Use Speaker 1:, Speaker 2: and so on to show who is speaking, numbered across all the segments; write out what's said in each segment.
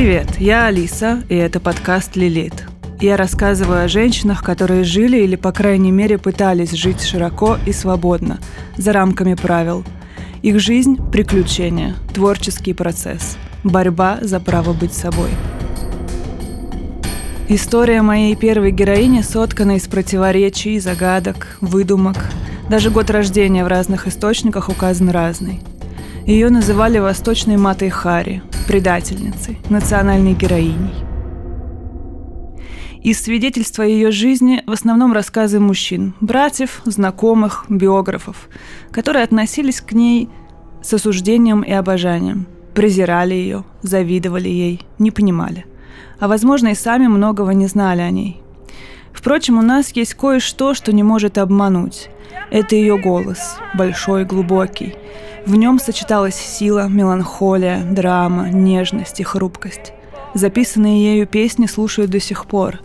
Speaker 1: Привет, я Алиса, и это подкаст «Лилит». Я рассказываю о женщинах, которые жили или, по крайней мере, пытались жить широко и свободно, за рамками правил. Их жизнь – приключения, творческий процесс, борьба за право быть собой. История моей первой героини соткана из противоречий, загадок, выдумок. Даже год рождения в разных источниках указан разный. Ее называли восточной матой Хари, предательницей, национальной героиней. Из свидетельства ее жизни в основном рассказы мужчин, братьев, знакомых, биографов, которые относились к ней с осуждением и обожанием, презирали ее, завидовали ей, не понимали. А возможно и сами многого не знали о ней. Впрочем, у нас есть кое-что, что не может обмануть. Это ее голос, большой, глубокий, в нем сочеталась сила, меланхолия, драма, нежность и хрупкость. Записанные ею песни слушают до сих пор.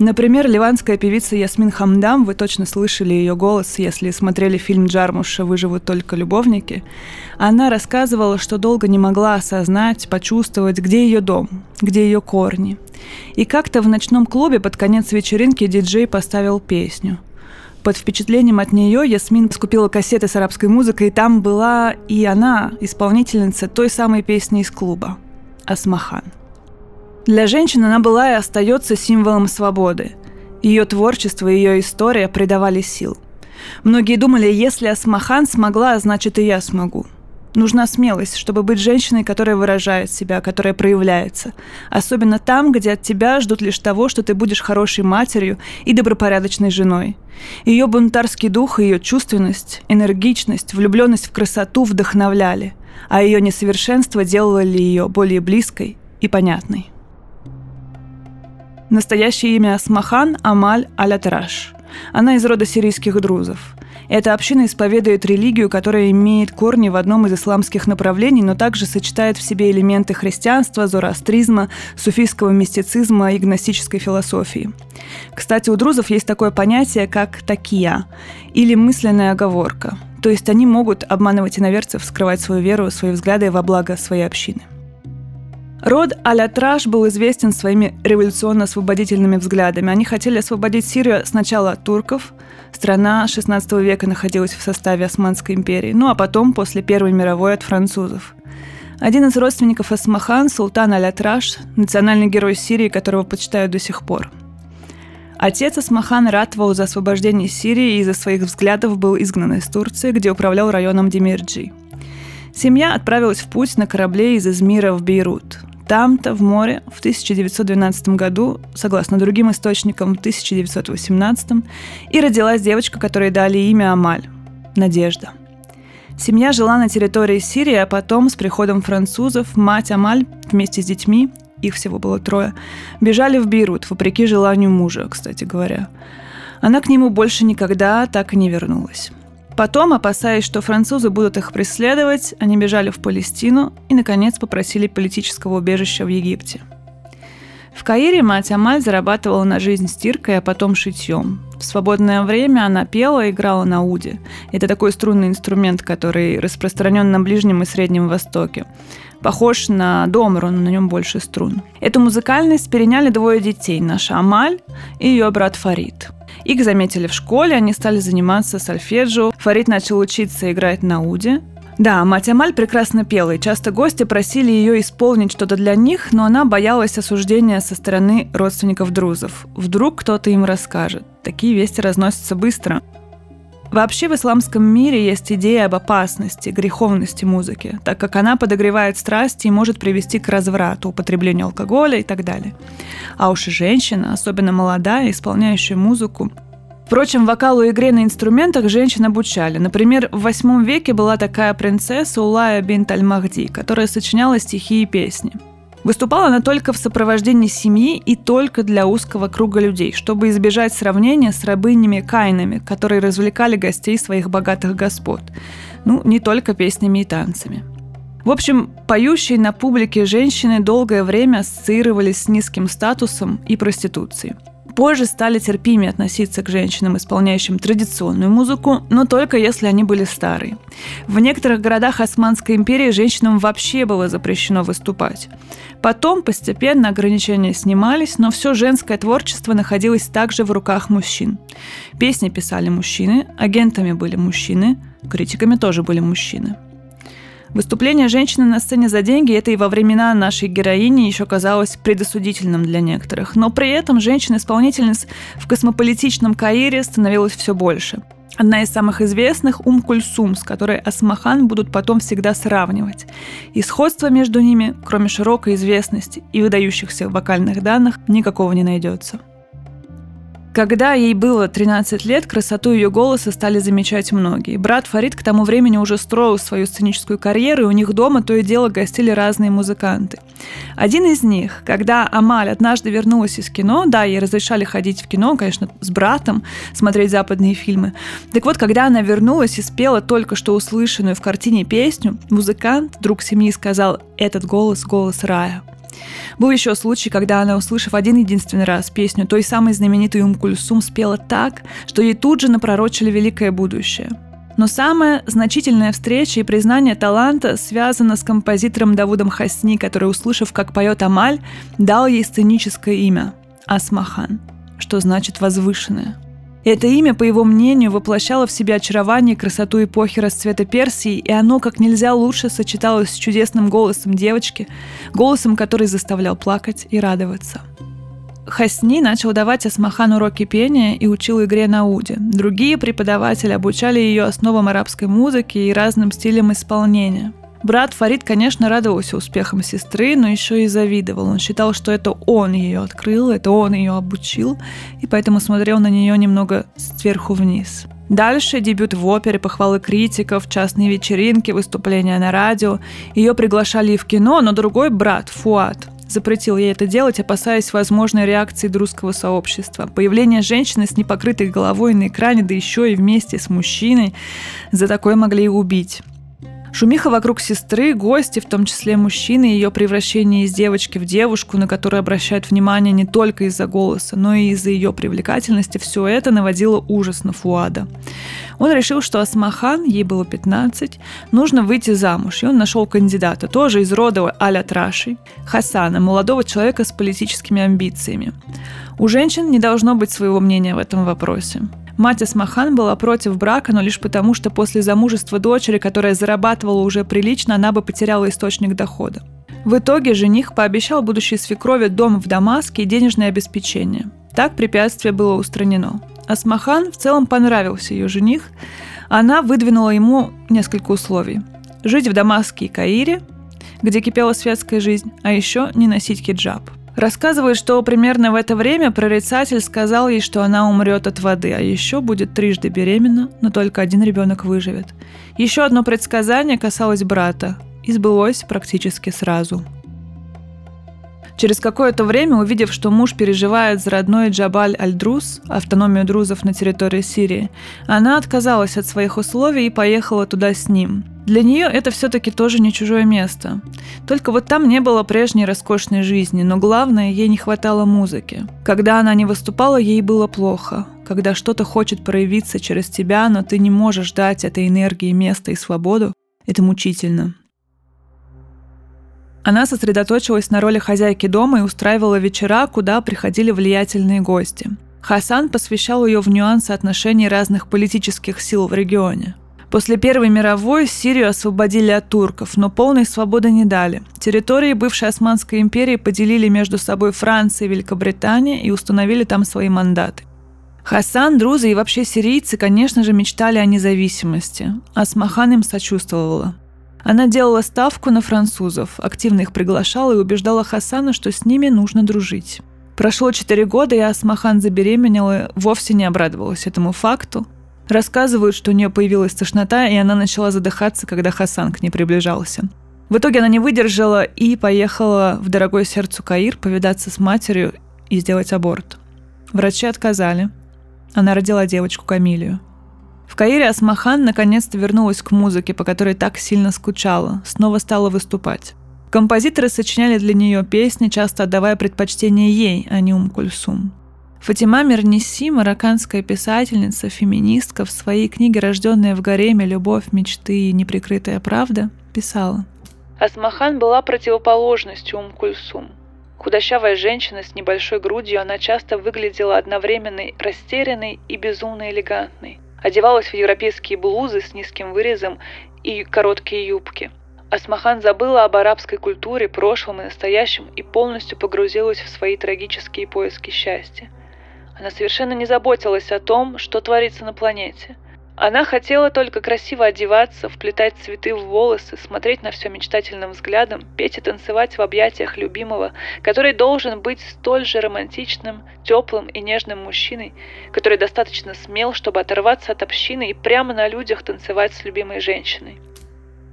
Speaker 1: Например, ливанская певица Ясмин Хамдам, вы точно слышали ее голос, если смотрели фильм Джармуша «Выживут только любовники». Она рассказывала, что долго не могла осознать, почувствовать, где ее дом, где ее корни. И как-то в ночном клубе под конец вечеринки диджей поставил песню – под впечатлением от нее Ясмин скупила кассеты с арабской музыкой, и там была и она, исполнительница той самой песни из клуба – Асмахан. Для женщин она была и остается символом свободы. Ее творчество и ее история придавали сил. Многие думали, если Асмахан смогла, значит и я смогу – Нужна смелость, чтобы быть женщиной, которая выражает себя, которая проявляется. Особенно там, где от тебя ждут лишь того, что ты будешь хорошей матерью и добропорядочной женой. Ее бунтарский дух и ее чувственность, энергичность, влюбленность в красоту вдохновляли, а ее несовершенство делало ее более близкой и понятной. Настоящее имя Асмахан Амаль Алятраш. Она из рода сирийских друзов – эта община исповедует религию, которая имеет корни в одном из исламских направлений, но также сочетает в себе элементы христианства, зороастризма, суфийского мистицизма и гностической философии. Кстати, у друзов есть такое понятие, как «такия» или мысленная оговорка. То есть они могут обманывать иноверцев, скрывать свою веру, свои взгляды во благо своей общины. Род Алятраш был известен своими революционно-освободительными взглядами. Они хотели освободить Сирию сначала от турков, страна XVI века находилась в составе Османской империи, ну а потом, после Первой мировой, от французов. Один из родственников Асмахан, султан Алятраш, национальный герой Сирии, которого почитают до сих пор. Отец Асмахан ратовал за освобождение Сирии и из-за своих взглядов был изгнан из Турции, где управлял районом Демирджи. Семья отправилась в путь на корабле из Измира в Бейрут. Там-то, в море, в 1912 году, согласно другим источникам, в 1918, и родилась девочка, которой дали имя Амаль – Надежда. Семья жила на территории Сирии, а потом, с приходом французов, мать Амаль вместе с детьми, их всего было трое, бежали в Бейрут, вопреки желанию мужа, кстати говоря. Она к нему больше никогда так и не вернулась. Потом, опасаясь, что французы будут их преследовать, они бежали в Палестину и, наконец, попросили политического убежища в Египте. В Каире мать Амаль зарабатывала на жизнь стиркой, а потом шитьем. В свободное время она пела и играла на уде. Это такой струнный инструмент, который распространен на Ближнем и Среднем Востоке. Похож на домру, но на нем больше струн. Эту музыкальность переняли двое детей, наша Амаль и ее брат Фарид – их заметили в школе, они стали заниматься сольфеджио. Фарид начал учиться играть на уде. Да, мать Амаль прекрасно пела, и часто гости просили ее исполнить что-то для них, но она боялась осуждения со стороны родственников друзов. Вдруг кто-то им расскажет. Такие вести разносятся быстро. Вообще в исламском мире есть идея об опасности, греховности музыки, так как она подогревает страсти и может привести к разврату, употреблению алкоголя и так далее. А уж и женщина, особенно молодая, исполняющая музыку, Впрочем, вокалу и игре на инструментах женщин обучали. Например, в восьмом веке была такая принцесса Улая бинт Аль-Махди, которая сочиняла стихи и песни – Выступала она только в сопровождении семьи и только для узкого круга людей, чтобы избежать сравнения с рабынями-кайнами, которые развлекали гостей своих богатых господ. Ну, не только песнями и танцами. В общем, поющие на публике женщины долгое время ассоциировались с низким статусом и проституцией. Позже стали терпимее относиться к женщинам, исполняющим традиционную музыку, но только если они были старые. В некоторых городах Османской империи женщинам вообще было запрещено выступать. Потом постепенно ограничения снимались, но все женское творчество находилось также в руках мужчин. Песни писали мужчины, агентами были мужчины, критиками тоже были мужчины. Выступление женщины на сцене за деньги это и во времена нашей героини еще казалось предосудительным для некоторых. Но при этом женщин-исполнительниц в космополитичном Каире становилось все больше. Одна из самых известных – Ум Кульсум, с которой Асмахан будут потом всегда сравнивать. И сходства между ними, кроме широкой известности и выдающихся вокальных данных, никакого не найдется. Когда ей было 13 лет, красоту ее голоса стали замечать многие. Брат Фарид к тому времени уже строил свою сценическую карьеру, и у них дома то и дело гостили разные музыканты. Один из них, когда Амаль однажды вернулась из кино, да, ей разрешали ходить в кино, конечно, с братом, смотреть западные фильмы. Так вот, когда она вернулась и спела только что услышанную в картине песню, музыкант, друг семьи, сказал «Этот голос – голос рая». Был еще случай, когда она, услышав один единственный раз песню той самой знаменитой Ум спела так, что ей тут же напророчили великое будущее. Но самая значительная встреча и признание таланта связана с композитором Давудом Хасни, который, услышав, как поет Амаль, дал ей сценическое имя – Асмахан, что значит «возвышенное». Это имя, по его мнению, воплощало в себе очарование и красоту эпохи расцвета Персии, и оно как нельзя лучше сочеталось с чудесным голосом девочки, голосом, который заставлял плакать и радоваться. Хасни начал давать Асмахан уроки пения и учил игре на уде. Другие преподаватели обучали ее основам арабской музыки и разным стилям исполнения – Брат Фарид, конечно, радовался успехам сестры, но еще и завидовал. Он считал, что это он ее открыл, это он ее обучил, и поэтому смотрел на нее немного сверху вниз. Дальше дебют в опере, похвалы критиков, частные вечеринки, выступления на радио. Ее приглашали и в кино, но другой брат, Фуат, запретил ей это делать, опасаясь возможной реакции друзского сообщества. Появление женщины с непокрытой головой на экране, да еще и вместе с мужчиной, за такое могли и убить. Шумиха вокруг сестры, гости, в том числе мужчины, ее превращение из девочки в девушку, на которую обращают внимание не только из-за голоса, но и из-за ее привлекательности, все это наводило ужас на Фуада. Он решил, что Асмахан, ей было 15, нужно выйти замуж, и он нашел кандидата, тоже из рода Аля Траши, Хасана, молодого человека с политическими амбициями. У женщин не должно быть своего мнения в этом вопросе. Мать Асмахан была против брака, но лишь потому, что после замужества дочери, которая зарабатывала уже прилично, она бы потеряла источник дохода. В итоге жених пообещал будущей свекрови дом в Дамаске и денежное обеспечение. Так препятствие было устранено. Асмахан в целом понравился ее жених. Она выдвинула ему несколько условий. Жить в Дамаске и Каире, где кипела светская жизнь, а еще не носить хиджаб – Рассказывает, что примерно в это время прорицатель сказал ей, что она умрет от воды, а еще будет трижды беременна, но только один ребенок выживет. Еще одно предсказание касалось брата и сбылось практически сразу. Через какое-то время, увидев, что муж переживает за родной Джабаль Аль-Друз, автономию друзов на территории Сирии, она отказалась от своих условий и поехала туда с ним – для нее это все-таки тоже не чужое место. Только вот там не было прежней роскошной жизни, но главное, ей не хватало музыки. Когда она не выступала, ей было плохо. Когда что-то хочет проявиться через тебя, но ты не можешь дать этой энергии место и свободу, это мучительно. Она сосредоточилась на роли хозяйки дома и устраивала вечера, куда приходили влиятельные гости. Хасан посвящал ее в нюансы отношений разных политических сил в регионе. После Первой мировой Сирию освободили от турков, но полной свободы не дали. Территории бывшей Османской империи поделили между собой Франция и Великобритания и установили там свои мандаты. Хасан, друзы и вообще сирийцы, конечно же, мечтали о независимости. Асмахан им сочувствовала. Она делала ставку на французов, активно их приглашала и убеждала Хасана, что с ними нужно дружить. Прошло четыре года, и Асмахан забеременела вовсе не обрадовалась этому факту. Рассказывают, что у нее появилась тошнота, и она начала задыхаться, когда Хасан к ней приближался. В итоге она не выдержала и поехала в дорогой сердцу Каир повидаться с матерью и сделать аборт. Врачи отказали. Она родила девочку Камилию. В Каире Асмахан наконец-то вернулась к музыке, по которой так сильно скучала, снова стала выступать. Композиторы сочиняли для нее песни, часто отдавая предпочтение ей, а не Ум Кульсум. Фатима Мирниси, марокканская писательница, феминистка, в своей книге «Рожденная в гареме. Любовь, мечты и неприкрытая правда» писала.
Speaker 2: Асмахан была противоположностью Ум-Кульсум. Худощавая женщина с небольшой грудью, она часто выглядела одновременно растерянной и безумно элегантной. Одевалась в европейские блузы с низким вырезом и короткие юбки. Асмахан забыла об арабской культуре, прошлом и настоящем и полностью погрузилась в свои трагические поиски счастья. Она совершенно не заботилась о том, что творится на планете – она хотела только красиво одеваться, вплетать цветы в волосы, смотреть на все мечтательным взглядом, петь и танцевать в объятиях любимого, который должен быть столь же романтичным, теплым и нежным мужчиной, который достаточно смел, чтобы оторваться от общины и прямо на людях танцевать с любимой женщиной.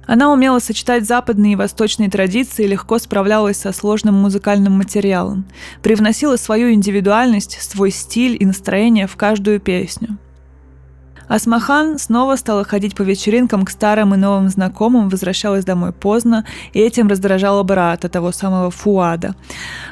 Speaker 1: Она умела сочетать западные и восточные традиции и легко справлялась со сложным музыкальным материалом, привносила свою индивидуальность, свой стиль и настроение в каждую песню. Асмахан снова стала ходить по вечеринкам к старым и новым знакомым, возвращалась домой поздно, и этим раздражала брата, того самого Фуада.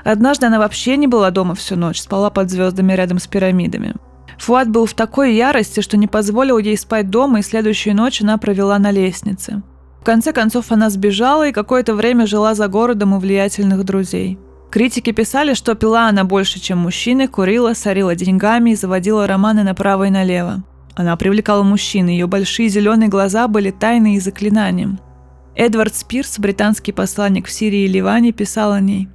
Speaker 1: Однажды она вообще не была дома всю ночь, спала под звездами рядом с пирамидами. Фуад был в такой ярости, что не позволил ей спать дома, и следующую ночь она провела на лестнице. В конце концов она сбежала и какое-то время жила за городом у влиятельных друзей. Критики писали, что пила она больше, чем мужчины, курила, сорила деньгами и заводила романы направо и налево. Она привлекала мужчин, ее большие зеленые глаза были тайной и заклинанием. Эдвард Спирс, британский посланник в Сирии и Ливане, писал о ней.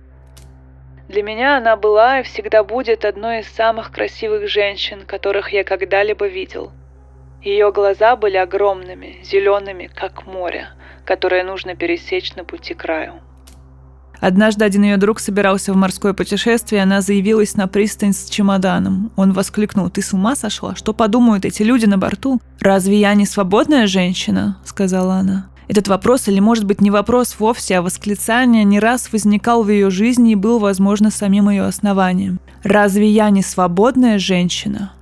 Speaker 2: Для меня она была и всегда будет одной из самых красивых женщин, которых я когда-либо видел. Ее глаза были огромными, зелеными, как море, которое нужно пересечь на пути к краю.
Speaker 1: Однажды один ее друг собирался в морское путешествие, и она заявилась на пристань с чемоданом. Он воскликнул, «Ты с ума сошла? Что подумают эти люди на борту? Разве я не свободная женщина?» – сказала она. Этот вопрос, или может быть не вопрос вовсе, а восклицание, не раз возникал в ее жизни и был, возможно, самим ее основанием. «Разве я не свободная женщина?»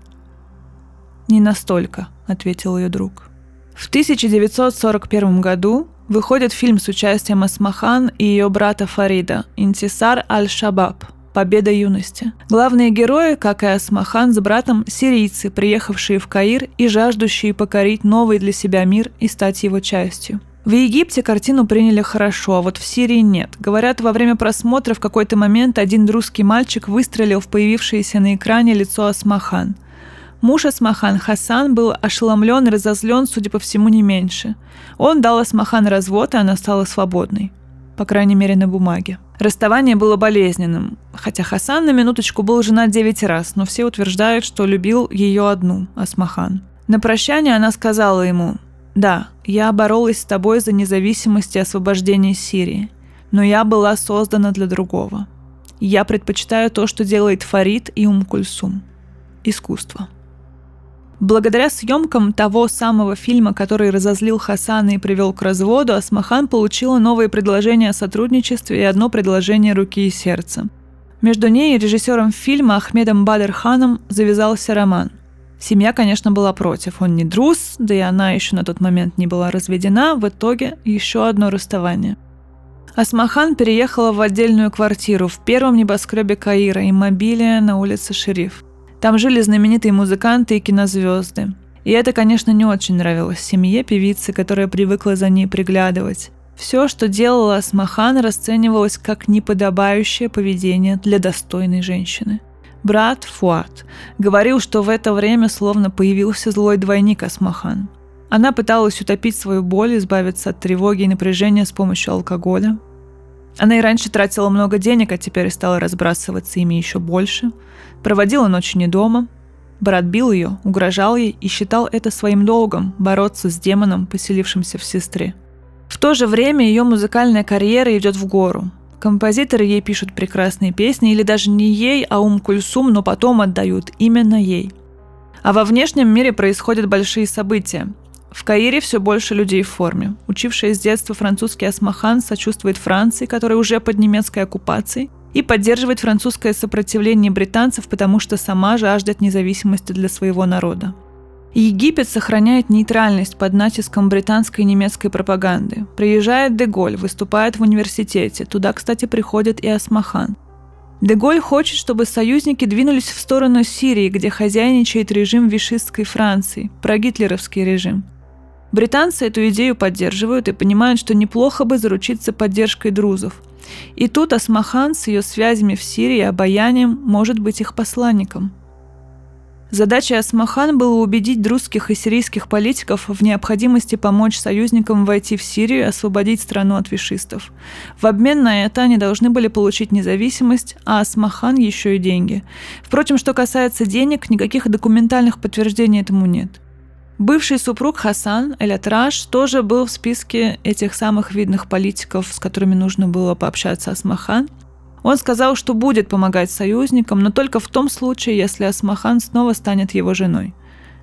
Speaker 1: «Не настолько», — ответил ее друг. В 1941 году выходит фильм с участием Асмахан и ее брата Фарида «Интисар аль-Шабаб», Победа юности. Главные герои, как и Асмахан с братом, сирийцы, приехавшие в Каир и жаждущие покорить новый для себя мир и стать его частью. В Египте картину приняли хорошо, а вот в Сирии нет. Говорят, во время просмотра в какой-то момент один русский мальчик выстрелил в появившееся на экране лицо Асмахан – Муж Асмахан Хасан был ошеломлен разозлен, судя по всему, не меньше. Он дал Асмахан развод, и она стала свободной. По крайней мере, на бумаге. Расставание было болезненным, хотя Хасан на минуточку был женат девять раз, но все утверждают, что любил ее одну, Асмахан. На прощание она сказала ему, «Да, я боролась с тобой за независимость и освобождение Сирии, но я была создана для другого. Я предпочитаю то, что делает Фарид и Умкульсум. Искусство». Благодаря съемкам того самого фильма, который разозлил Хасана и привел к разводу, Асмахан получила новые предложения о сотрудничестве и одно предложение руки и сердца. Между ней и режиссером фильма Ахмедом Бадерханом завязался роман. Семья, конечно, была против. Он не друз, да и она еще на тот момент не была разведена. В итоге еще одно расставание. Асмахан переехала в отдельную квартиру в первом небоскребе Каира, иммобилия на улице Шериф. Там жили знаменитые музыканты и кинозвезды. И это, конечно, не очень нравилось семье певицы, которая привыкла за ней приглядывать. Все, что делала Асмахан, расценивалось как неподобающее поведение для достойной женщины. Брат Фуат говорил, что в это время словно появился злой двойник Асмахан. Она пыталась утопить свою боль, избавиться от тревоги и напряжения с помощью алкоголя. Она и раньше тратила много денег, а теперь стала разбрасываться ими еще больше – Проводила ночи не дома. Брат бил ее, угрожал ей и считал это своим долгом – бороться с демоном, поселившимся в сестре. В то же время ее музыкальная карьера идет в гору. Композиторы ей пишут прекрасные песни, или даже не ей, а Ум Кульсум, но потом отдают именно ей. А во внешнем мире происходят большие события. В Каире все больше людей в форме. Учившая с детства французский Асмахан сочувствует Франции, которая уже под немецкой оккупацией, и поддерживать французское сопротивление британцев, потому что сама жаждет независимости для своего народа. Египет сохраняет нейтральность под натиском британской и немецкой пропаганды. Приезжает Деголь, выступает в университете. Туда, кстати, приходит и Асмахан. Деголь хочет, чтобы союзники двинулись в сторону Сирии, где хозяйничает режим вишистской Франции, прогитлеровский режим. Британцы эту идею поддерживают и понимают, что неплохо бы заручиться поддержкой друзов. И тут Асмахан с ее связями в Сирии и обаянием может быть их посланником – Задачей Асмахан было убедить друзских и сирийских политиков в необходимости помочь союзникам войти в Сирию и освободить страну от вишистов. В обмен на это они должны были получить независимость, а Асмахан еще и деньги. Впрочем, что касается денег, никаких документальных подтверждений этому нет. Бывший супруг Хасан, Эль-Атраш, тоже был в списке этих самых видных политиков, с которыми нужно было пообщаться Асмахан – он сказал, что будет помогать союзникам, но только в том случае, если Асмахан снова станет его женой.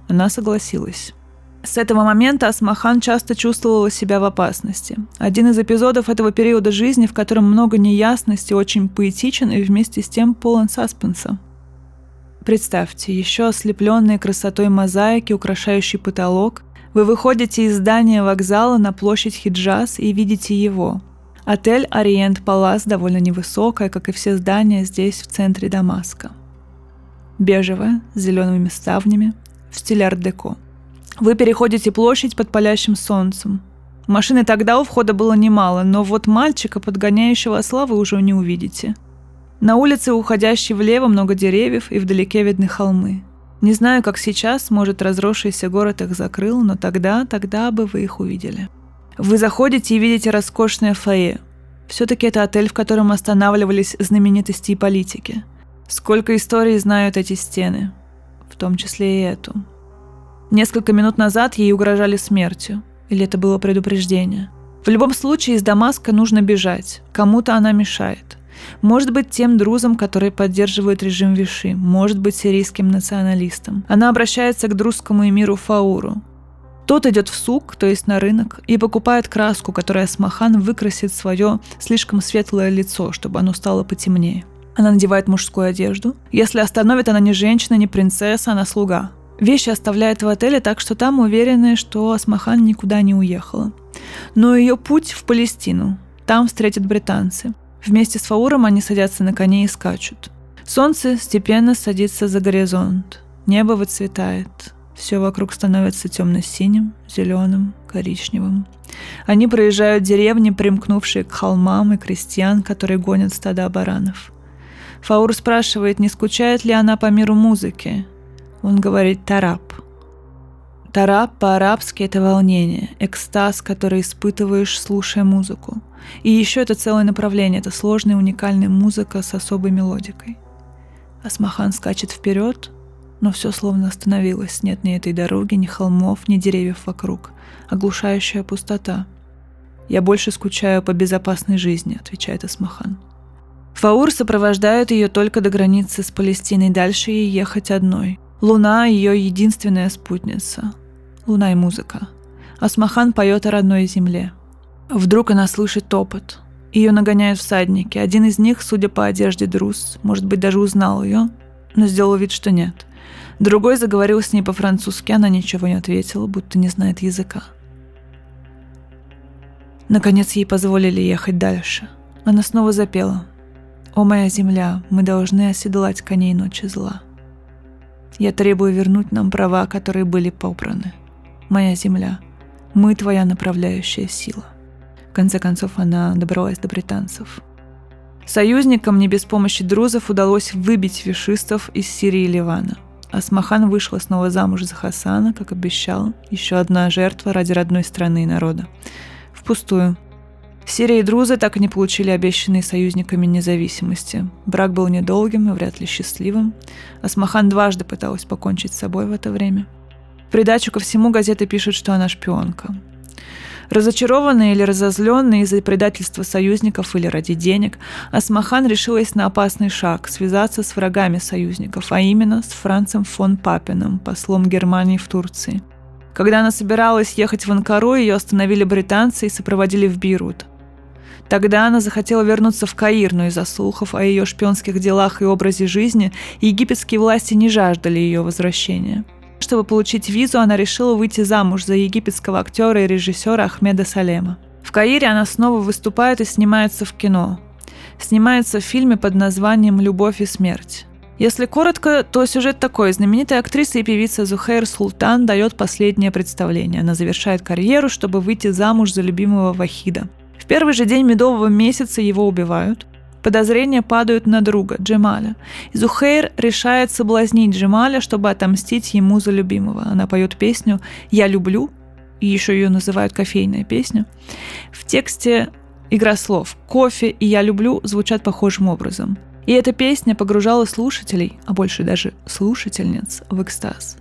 Speaker 1: Она согласилась. С этого момента Асмахан часто чувствовала себя в опасности. Один из эпизодов этого периода жизни, в котором много неясности, очень поэтичен и вместе с тем полон саспенса. Представьте, еще ослепленные красотой мозаики, украшающей потолок, вы выходите из здания вокзала на площадь Хиджаз и видите его, Отель Ориент Палас довольно невысокая, как и все здания здесь, в центре Дамаска. Бежевая, с зелеными ставнями, в стиле арт-деко. Вы переходите площадь под палящим солнцем. Машины тогда у входа было немало, но вот мальчика, подгоняющего осла, вы уже не увидите. На улице, уходящей влево, много деревьев, и вдалеке видны холмы. Не знаю, как сейчас, может, разросшийся город их закрыл, но тогда, тогда бы вы их увидели. Вы заходите и видите роскошное фойе. Все-таки это отель, в котором останавливались знаменитости и политики. Сколько историй знают эти стены, в том числе и эту. Несколько минут назад ей угрожали смертью. Или это было предупреждение? В любом случае из Дамаска нужно бежать. Кому-то она мешает. Может быть, тем друзам, которые поддерживают режим Виши. Может быть, сирийским националистам. Она обращается к друзскому эмиру Фауру. Тот идет в сук, то есть на рынок, и покупает краску, которая Смахан выкрасит свое слишком светлое лицо, чтобы оно стало потемнее. Она надевает мужскую одежду. Если остановит, она не женщина, не принцесса, она слуга. Вещи оставляет в отеле, так что там уверены, что Асмахан никуда не уехала. Но ее путь в Палестину. Там встретят британцы. Вместе с Фауром они садятся на коне и скачут. Солнце степенно садится за горизонт. Небо выцветает. Все вокруг становится темно-синим, зеленым, коричневым. Они проезжают деревни, примкнувшие к холмам, и крестьян, которые гонят стада баранов. Фаур спрашивает, не скучает ли она по миру музыки. Он говорит «тараб». Тараб по-арабски – это волнение, экстаз, который испытываешь, слушая музыку. И еще это целое направление, это сложная уникальная музыка с особой мелодикой. Асмахан скачет вперед, но все словно остановилось. Нет ни этой дороги, ни холмов, ни деревьев вокруг. Оглушающая пустота. «Я больше скучаю по безопасной жизни», — отвечает Асмахан. Фаур сопровождает ее только до границы с Палестиной, дальше ей ехать одной. Луна — ее единственная спутница. Луна и музыка. Асмахан поет о родной земле. Вдруг она слышит топот. Ее нагоняют всадники. Один из них, судя по одежде Друз, может быть, даже узнал ее, но сделал вид, что нет. Другой заговорил с ней по-французски, она ничего не ответила, будто не знает языка. Наконец ей позволили ехать дальше. Она снова запела. «О моя земля, мы должны оседлать коней ночи зла. Я требую вернуть нам права, которые были попраны. Моя земля, мы твоя направляющая сила». В конце концов, она добралась до британцев. Союзникам не без помощи друзов удалось выбить вишистов из Сирии и Ливана – Асмахан вышла снова замуж за Хасана, как обещал. Еще одна жертва ради родной страны и народа. Впустую. Сирия и Друзы так и не получили обещанные союзниками независимости. Брак был недолгим и вряд ли счастливым. Асмахан дважды пыталась покончить с собой в это время. В придачу ко всему газеты пишут, что она шпионка. Разочарованная или разозленная из-за предательства союзников или ради денег, Асмахан решилась на опасный шаг – связаться с врагами союзников, а именно с Францем фон Папином, послом Германии в Турции. Когда она собиралась ехать в Анкару, ее остановили британцы и сопроводили в Бейрут. Тогда она захотела вернуться в Каир, но из-за слухов о ее шпионских делах и образе жизни египетские власти не жаждали ее возвращения – чтобы получить визу, она решила выйти замуж за египетского актера и режиссера Ахмеда Салема. В Каире она снова выступает и снимается в кино. Снимается в фильме под названием «Любовь и смерть». Если коротко, то сюжет такой. Знаменитая актриса и певица Зухейр Султан дает последнее представление. Она завершает карьеру, чтобы выйти замуж за любимого Вахида. В первый же день медового месяца его убивают. Подозрения падают на друга, Джемаля. Зухейр решает соблазнить Джемаля, чтобы отомстить ему за любимого. Она поет песню «Я люблю», и еще ее называют кофейная песня. В тексте игра слов «кофе» и «я люблю» звучат похожим образом. И эта песня погружала слушателей, а больше даже слушательниц, в экстаз.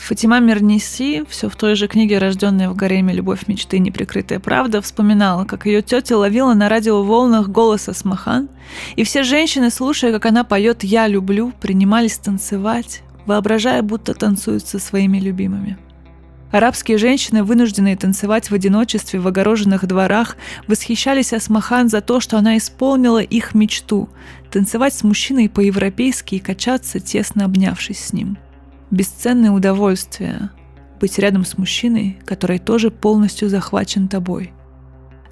Speaker 1: Фатима Мирниси, все в той же книге «Рожденная в гареме. Любовь мечты. Неприкрытая правда», вспоминала, как ее тетя ловила на радиоволнах голос Асмахан, и все женщины, слушая, как она поет «Я люблю», принимались танцевать, воображая, будто танцуют со своими любимыми – Арабские женщины, вынужденные танцевать в одиночестве в огороженных дворах, восхищались Асмахан за то, что она исполнила их мечту – танцевать с мужчиной по-европейски и качаться, тесно обнявшись с ним. Бесценное удовольствие – быть рядом с мужчиной, который тоже полностью захвачен тобой –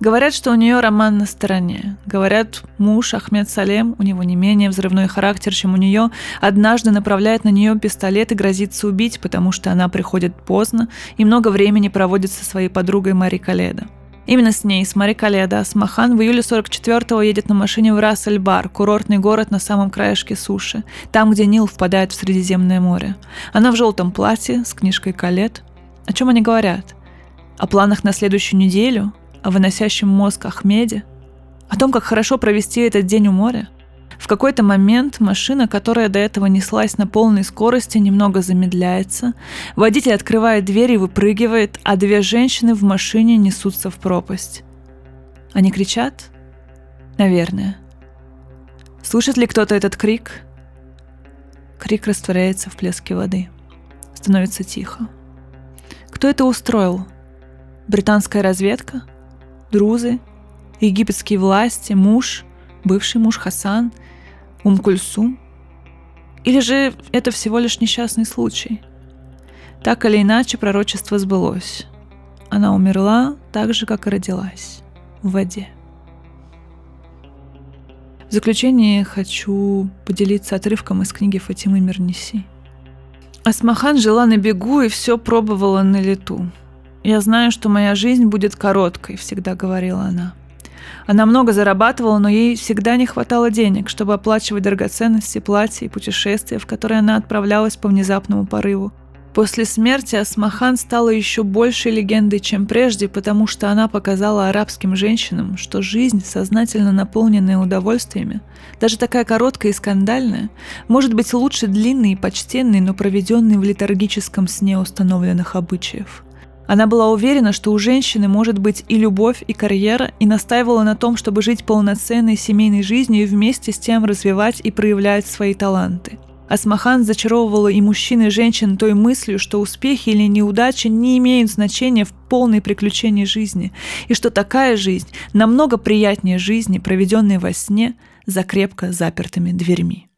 Speaker 1: Говорят, что у нее роман на стороне. Говорят, муж Ахмед Салем, у него не менее взрывной характер, чем у нее, однажды направляет на нее пистолет и грозится убить, потому что она приходит поздно и много времени проводит со своей подругой Мари Каледа. Именно с ней, с Мари Каледа, Асмахан в июле 44-го едет на машине в Рас-эль-Бар, курортный город на самом краешке суши, там, где Нил впадает в Средиземное море. Она в желтом платье с книжкой Калет. О чем они говорят? О планах на следующую неделю? о выносящем мозг Ахмеде, о том, как хорошо провести этот день у моря. В какой-то момент машина, которая до этого неслась на полной скорости, немного замедляется. Водитель открывает дверь и выпрыгивает, а две женщины в машине несутся в пропасть. Они кричат? Наверное. Слышит ли кто-то этот крик? Крик растворяется в плеске воды. Становится тихо. Кто это устроил? Британская разведка? друзы, египетские власти, муж, бывший муж Хасан, Умкульсум? Или же это всего лишь несчастный случай? Так или иначе, пророчество сбылось. Она умерла так же, как и родилась, в воде. В заключение хочу поделиться отрывком из книги Фатимы Мирниси. Асмахан жила на бегу и все пробовала на лету. «Я знаю, что моя жизнь будет короткой», — всегда говорила она. Она много зарабатывала, но ей всегда не хватало денег, чтобы оплачивать драгоценности, платья и путешествия, в которые она отправлялась по внезапному порыву. После смерти Асмахан стала еще большей легендой, чем прежде, потому что она показала арабским женщинам, что жизнь, сознательно наполненная удовольствиями, даже такая короткая и скандальная, может быть лучше длинной и почтенной, но проведенной в летаргическом сне установленных обычаев – она была уверена, что у женщины может быть и любовь, и карьера, и настаивала на том, чтобы жить полноценной семейной жизнью и вместе с тем развивать и проявлять свои таланты. Асмахан зачаровывала и мужчин, и женщин той мыслью, что успехи или неудачи не имеют значения в полной приключении жизни, и что такая жизнь намного приятнее жизни, проведенной во сне за крепко запертыми дверьми.